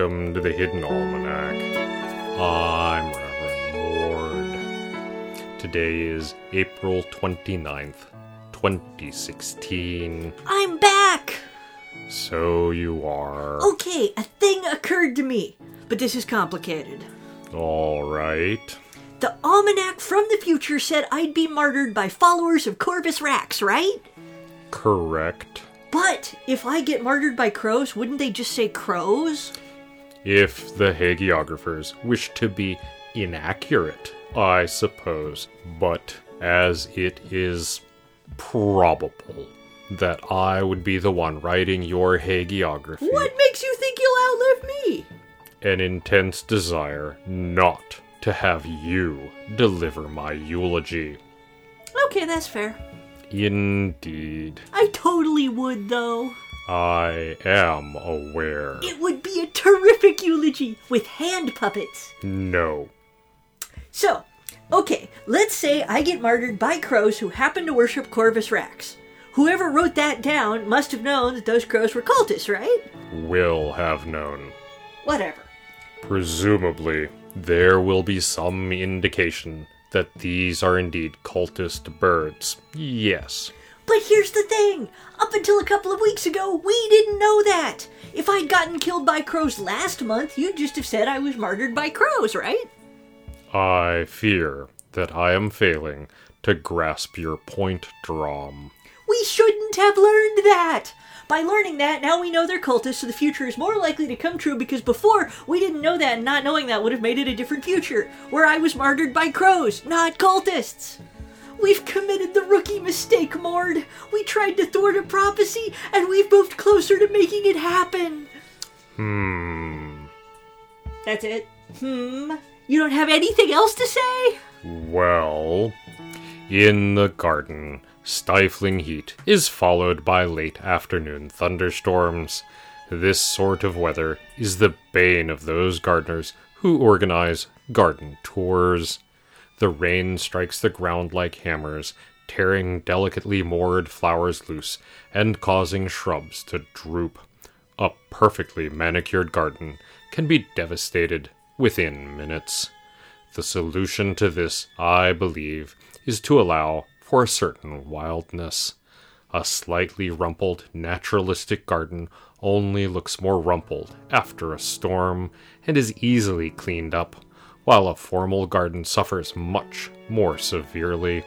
welcome to the Hidden Almanac. I'm Reverend Mord. Today is April 29th, 2016. I'm back! So you are. Okay, a thing occurred to me, but this is complicated. Alright. The almanac from the future said I'd be martyred by followers of Corvus Rax, right? Correct. But if I get martyred by crows, wouldn't they just say crows? If the hagiographers wish to be inaccurate, I suppose. But as it is probable that I would be the one writing your hagiography, What makes you think you'll outlive me? an intense desire not to have you deliver my eulogy. Okay, that's fair. Indeed, I totally would, though. I am aware. It would be a terrific eulogy with hand puppets. No. So, okay, let's say I get martyred by crows who happen to worship Corvus Rax. Whoever wrote that down must have known that those crows were cultists, right? Will have known. Whatever. Presumably, there will be some indication that these are indeed cultist birds. Yes. But here's the thing up until a couple of weeks ago, we didn't know that. If I'd gotten killed by crows last month, you'd just have said I was martyred by crows, right? I fear that I am failing to grasp your point, Drom. We shouldn't have learned that. By learning that, now we know they're cultists, so the future is more likely to come true because before we didn't know that, and not knowing that would have made it a different future, where I was martyred by crows, not cultists. We've committed the rookie mistake, Mord. We tried to thwart a prophecy, and we've moved closer to making it happen. Hmm. That's it. Hmm. You don't have anything else to say? Well, in the garden, stifling heat is followed by late afternoon thunderstorms. This sort of weather is the bane of those gardeners who organize garden tours. The rain strikes the ground like hammers, tearing delicately moored flowers loose and causing shrubs to droop. A perfectly manicured garden can be devastated within minutes. The solution to this, I believe, is to allow for a certain wildness. A slightly rumpled, naturalistic garden only looks more rumpled after a storm and is easily cleaned up, while a formal garden suffers much more severely.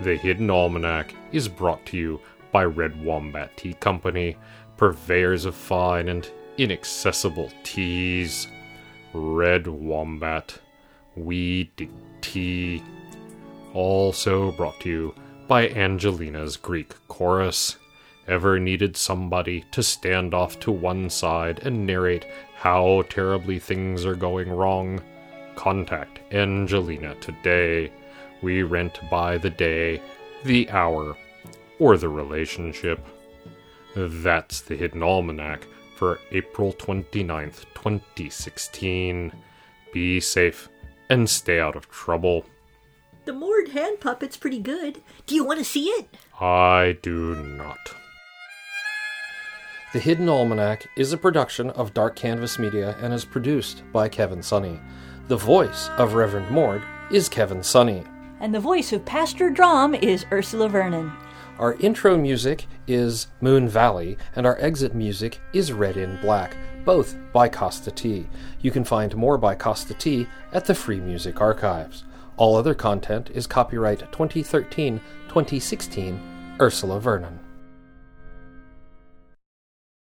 The Hidden Almanac is brought to you by Red Wombat Tea Company, purveyors of fine and inaccessible teas. Red Wombat, we dig tea. Also brought to you by Angelina's Greek Chorus. Ever needed somebody to stand off to one side and narrate how terribly things are going wrong? Contact Angelina today. We rent by the day, the hour, or the relationship. That's the Hidden Almanac for April 29th, 2016. Be safe and stay out of trouble. The Mord hand puppet's pretty good. Do you want to see it? I do not. The Hidden Almanac is a production of Dark Canvas Media and is produced by Kevin Sonney. The voice of Reverend Mord is Kevin Sonney. And the voice of Pastor Drom is Ursula Vernon. Our intro music is Moon Valley, and our exit music is Red in Black, both by Kosta T. You can find more by Kosta T at the Free Music Archives. All other content is copyright 2013 2016 Ursula Vernon.